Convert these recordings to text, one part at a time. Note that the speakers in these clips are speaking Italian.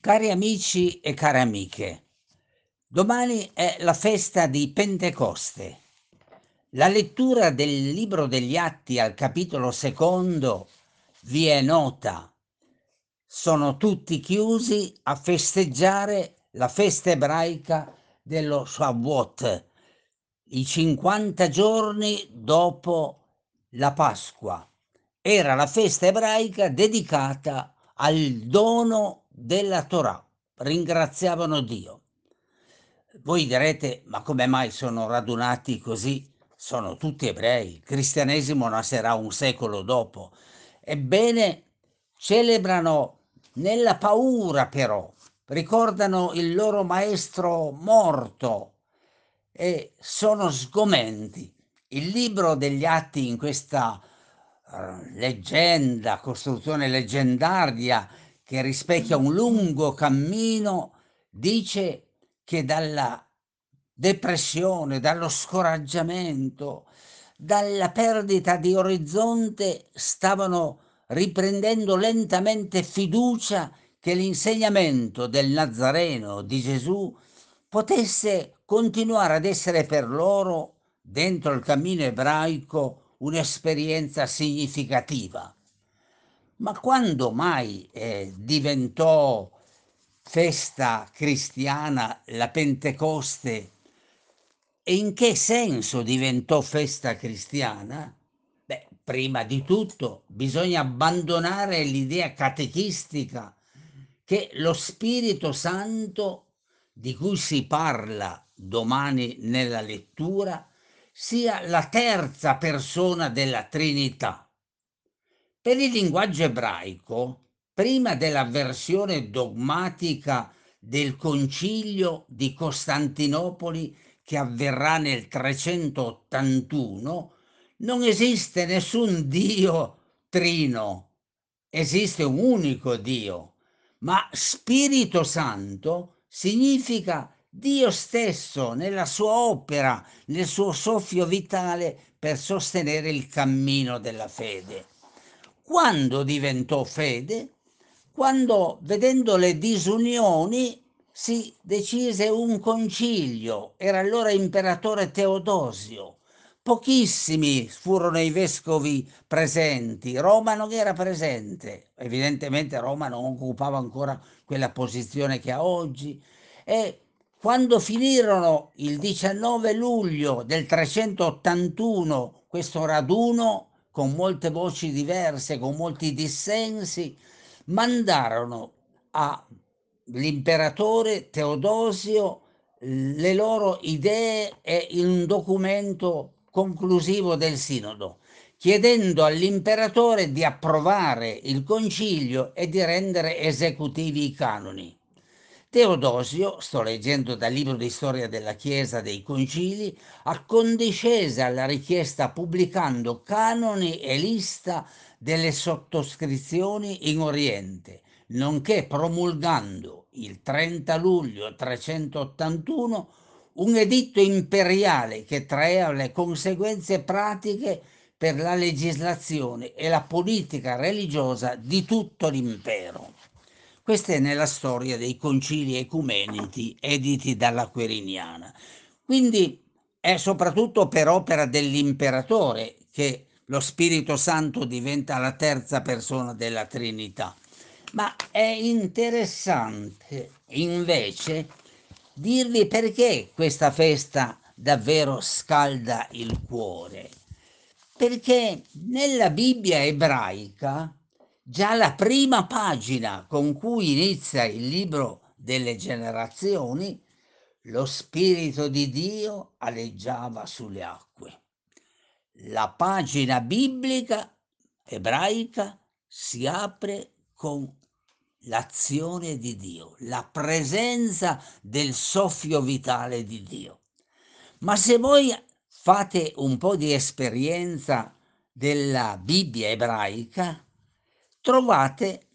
Cari amici e care amiche, domani è la festa di Pentecoste. La lettura del libro degli Atti al capitolo secondo vi è nota. Sono tutti chiusi a festeggiare la festa ebraica dello Shavuot, i 50 giorni dopo la Pasqua. Era la festa ebraica dedicata al dono della Torah, ringraziavano Dio. Voi direte, ma come mai sono radunati così? Sono tutti ebrei, il cristianesimo nascerà un secolo dopo. Ebbene, celebrano nella paura però, ricordano il loro maestro morto e sono sgomenti. Il libro degli atti in questa uh, leggenda, costruzione leggendaria che rispecchia un lungo cammino, dice che dalla depressione, dallo scoraggiamento, dalla perdita di orizzonte stavano riprendendo lentamente fiducia che l'insegnamento del Nazareno di Gesù potesse continuare ad essere per loro, dentro il cammino ebraico, un'esperienza significativa. Ma quando mai eh, diventò festa cristiana la Pentecoste e in che senso diventò festa cristiana? Beh, prima di tutto bisogna abbandonare l'idea catechistica che lo Spirito Santo di cui si parla domani nella lettura sia la terza persona della Trinità. Per il linguaggio ebraico, prima della versione dogmatica del concilio di Costantinopoli che avverrà nel 381, non esiste nessun Dio trino, esiste un unico Dio, ma Spirito Santo significa Dio stesso nella sua opera, nel suo soffio vitale per sostenere il cammino della fede. Quando diventò fede? Quando, vedendo le disunioni, si decise un concilio. Era allora imperatore Teodosio. Pochissimi furono i vescovi presenti. Roma non era presente. Evidentemente Roma non occupava ancora quella posizione che ha oggi. E quando finirono il 19 luglio del 381 questo raduno, con molte voci diverse, con molti dissensi, mandarono all'imperatore Teodosio le loro idee e un documento conclusivo del sinodo, chiedendo all'imperatore di approvare il concilio e di rendere esecutivi i canoni. Teodosio, sto leggendo dal libro di storia della Chiesa dei Concili, accondiscese alla richiesta pubblicando canoni e lista delle sottoscrizioni in Oriente, nonché promulgando il 30 luglio 381 un editto imperiale che traeva le conseguenze pratiche per la legislazione e la politica religiosa di tutto l'impero. Questa è nella storia dei concili ecumenici editi dalla Quiriniana. Quindi è soprattutto per opera dell'imperatore che lo Spirito Santo diventa la terza persona della Trinità. Ma è interessante invece dirvi perché questa festa davvero scalda il cuore. Perché nella Bibbia ebraica Già la prima pagina con cui inizia il libro delle generazioni, lo Spirito di Dio aleggiava sulle acque. La pagina biblica ebraica si apre con l'azione di Dio, la presenza del soffio vitale di Dio. Ma se voi fate un po' di esperienza della Bibbia ebraica, trovate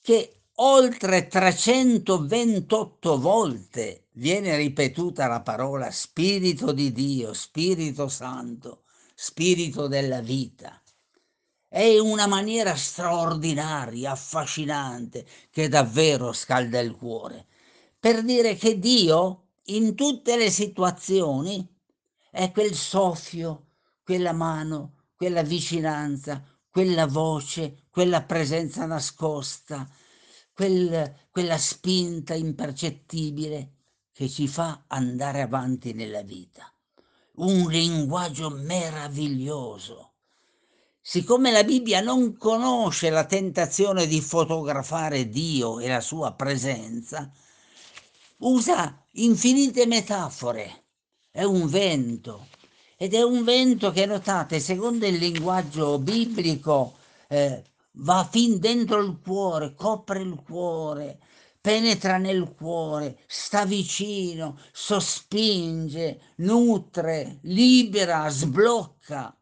che oltre 328 volte viene ripetuta la parola Spirito di Dio, Spirito Santo, Spirito della vita. è una maniera straordinaria, affascinante, che davvero scalda il cuore, per dire che Dio in tutte le situazioni è quel soffio, quella mano, quella vicinanza, quella voce, quella presenza nascosta, quel, quella spinta impercettibile che ci fa andare avanti nella vita. Un linguaggio meraviglioso Siccome la Bibbia non conosce la tentazione di fotografare Dio e la sua presenza, usa infinite metafore. È un vento ed è un vento che, notate, secondo il linguaggio biblico, eh, va fin dentro il cuore, copre il cuore, penetra nel cuore, sta vicino, sospinge, nutre, libera, sblocca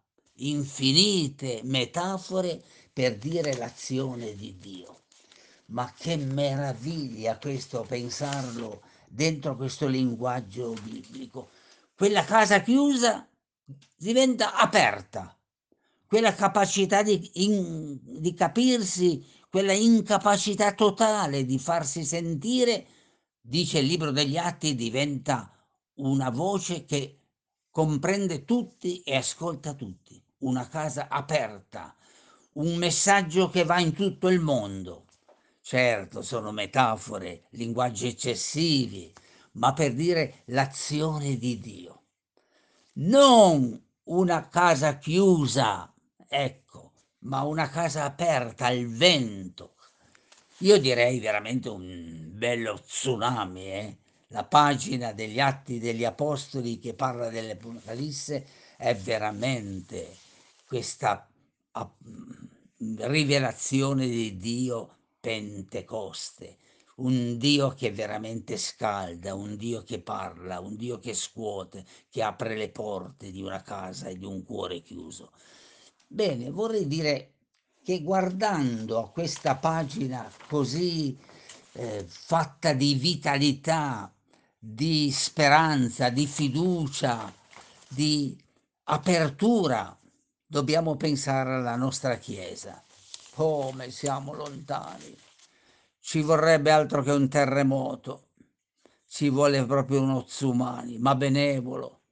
infinite metafore per dire l'azione di Dio. Ma che meraviglia questo pensarlo dentro questo linguaggio biblico. Quella casa chiusa diventa aperta, quella capacità di, in, di capirsi, quella incapacità totale di farsi sentire, dice il libro degli atti, diventa una voce che comprende tutti e ascolta tutti una casa aperta, un messaggio che va in tutto il mondo. Certo, sono metafore, linguaggi eccessivi, ma per dire l'azione di Dio. Non una casa chiusa, ecco, ma una casa aperta al vento. Io direi veramente un bello tsunami, eh? La pagina degli Atti degli Apostoli che parla dell'Apocalisse è veramente questa rivelazione di Dio Pentecoste, un Dio che veramente scalda, un Dio che parla, un Dio che scuote, che apre le porte di una casa e di un cuore chiuso. Bene, vorrei dire che guardando a questa pagina così eh, fatta di vitalità, di speranza, di fiducia, di apertura, dobbiamo pensare alla nostra Chiesa. Come siamo lontani. Ci vorrebbe altro che un terremoto. Ci vuole proprio uno Zumani, ma benevolo.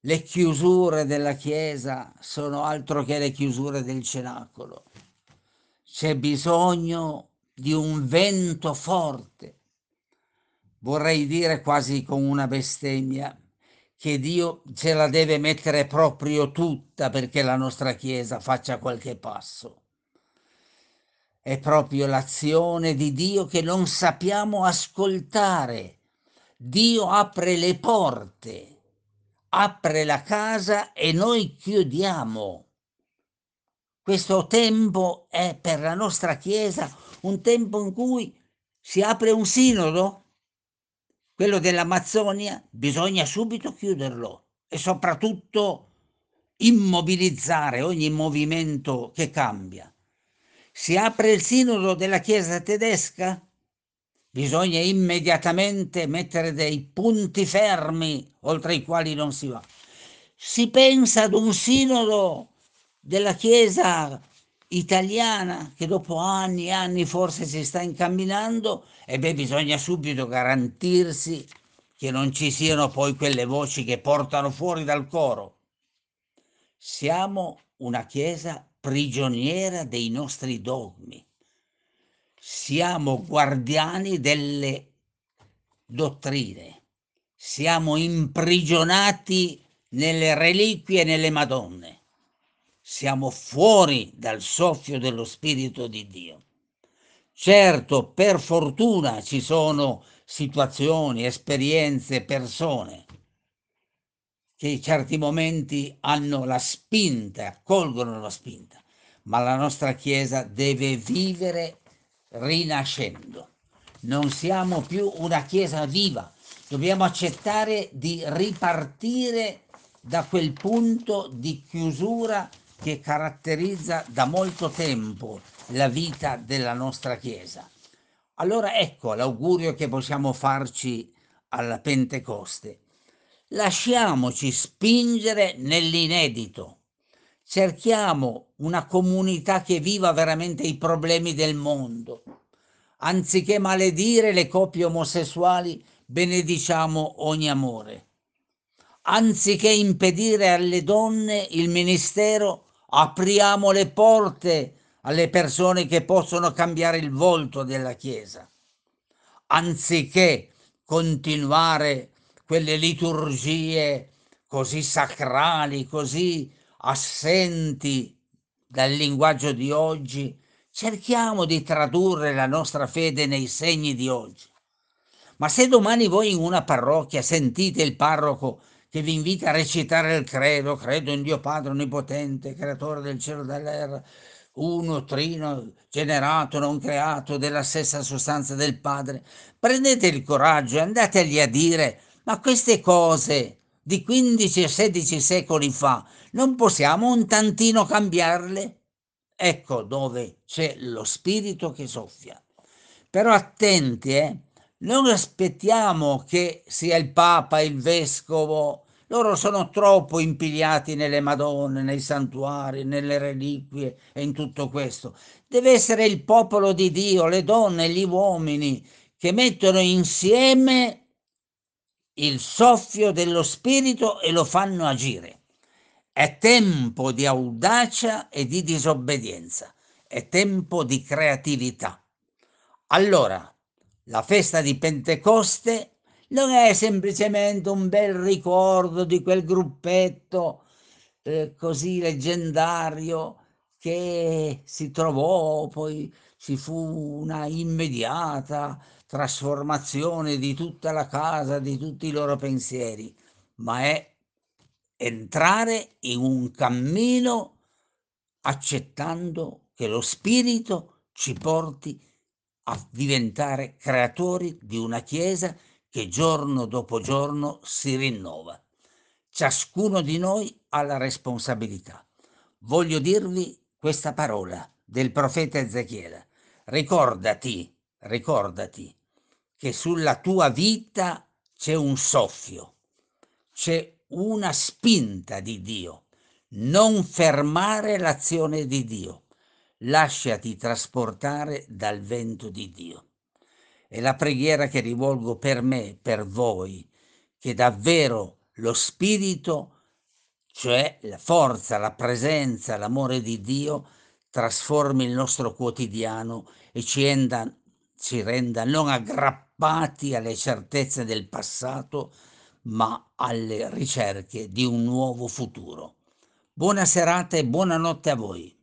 Le chiusure della Chiesa sono altro che le chiusure del cenacolo. C'è bisogno di un vento forte. Vorrei dire quasi con una bestemmia, che Dio ce la deve mettere proprio tutta perché la nostra Chiesa faccia qualche passo. È proprio l'azione di Dio che non sappiamo ascoltare. Dio apre le porte, apre la casa e noi chiudiamo. Questo tempo è per la nostra Chiesa un tempo in cui si apre un sinodo quello dell'Amazzonia bisogna subito chiuderlo e soprattutto immobilizzare ogni movimento che cambia. Si apre il sinodo della Chiesa tedesca? Bisogna immediatamente mettere dei punti fermi oltre i quali non si va. Si pensa ad un sinodo della Chiesa italiana che dopo anni e anni forse si sta incamminando, e beh, bisogna subito garantirsi che non ci siano poi quelle voci che portano fuori dal coro. Siamo una Chiesa prigioniera dei nostri dogmi. Siamo guardiani delle dottrine. Siamo imprigionati nelle reliquie e nelle Madonne siamo fuori dal soffio dello Spirito di Dio. Certo, per fortuna ci sono situazioni, esperienze, persone che in certi momenti hanno la spinta, accolgono la spinta, ma la nostra Chiesa deve vivere rinascendo. Non siamo più una Chiesa viva, dobbiamo accettare di ripartire da quel punto di chiusura che caratterizza da molto tempo la vita della nostra Chiesa. Allora ecco l'augurio che possiamo farci alla Pentecoste. Lasciamoci spingere nell'inedito, cerchiamo una comunità che viva veramente i problemi del mondo. Anziché maledire le coppie omosessuali, benediciamo ogni amore. Anziché impedire alle donne il ministero, apriamo le porte alle persone che possono cambiare il volto della Chiesa. Anziché continuare quelle liturgie così sacrali, così assenti dal linguaggio di oggi, cerchiamo di tradurre la nostra fede nei segni di oggi. Ma se domani voi in una parrocchia sentite il parroco che vi invita a recitare il credo, credo in Dio Padre Onnipotente, creatore del cielo e dell'erra, uno, trino, generato, non creato, della stessa sostanza del Padre, prendete il coraggio e andategli a dire, ma queste cose di 15 e 16 secoli fa, non possiamo un tantino cambiarle? Ecco dove c'è lo spirito che soffia. Però attenti, eh? non aspettiamo che sia il Papa, il Vescovo, loro sono troppo impigliati nelle Madonne, nei santuari, nelle reliquie e in tutto questo. Deve essere il popolo di Dio, le donne, gli uomini che mettono insieme il soffio dello spirito e lo fanno agire. È tempo di audacia e di disobbedienza, è tempo di creatività. Allora, la festa di Pentecoste non è semplicemente un bel ricordo di quel gruppetto eh, così leggendario che si trovò, poi ci fu una immediata trasformazione di tutta la casa, di tutti i loro pensieri, ma è entrare in un cammino accettando che lo Spirito ci porti a diventare creatori di una Chiesa che giorno dopo giorno si rinnova. Ciascuno di noi ha la responsabilità. Voglio dirvi questa parola del profeta Ezechiele. Ricordati, ricordati che sulla tua vita c'è un soffio, c'è una spinta di Dio. Non fermare l'azione di Dio. Lasciati trasportare dal vento di Dio. È la preghiera che rivolgo per me, per voi, che davvero lo Spirito, cioè la forza, la presenza, l'amore di Dio, trasformi il nostro quotidiano e ci renda, ci renda non aggrappati alle certezze del passato, ma alle ricerche di un nuovo futuro. Buona serata e buonanotte a voi.